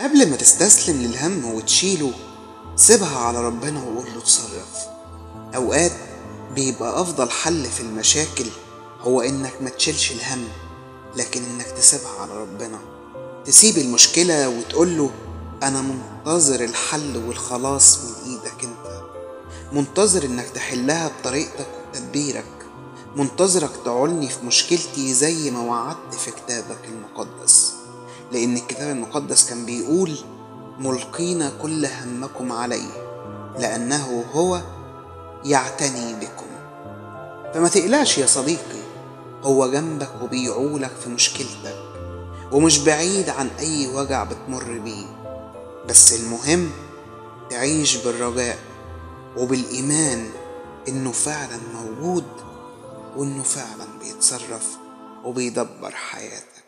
قبل ما تستسلم للهم وتشيله سيبها على ربنا وقول له اتصرف. أوقات بيبقى أفضل حل في المشاكل هو إنك ما تشيلش الهم لكن إنك تسيبها على ربنا. تسيب المشكلة وتقول له أنا منتظر الحل والخلاص من إيدك أنت. منتظر إنك تحلها بطريقتك وتدبيرك. منتظرك تعولني في مشكلتي زي ما وعدت في كتابك المقدس. لأن الكتاب المقدس كان بيقول ملقين كل همكم عليه لأنه هو يعتني بكم. فما تقلقش يا صديقي هو جنبك وبيعولك في مشكلتك ومش بعيد عن أي وجع بتمر بيه. بس المهم تعيش بالرجاء وبالإيمان إنه فعلا موجود وإنه فعلا بيتصرف وبيدبر حياتك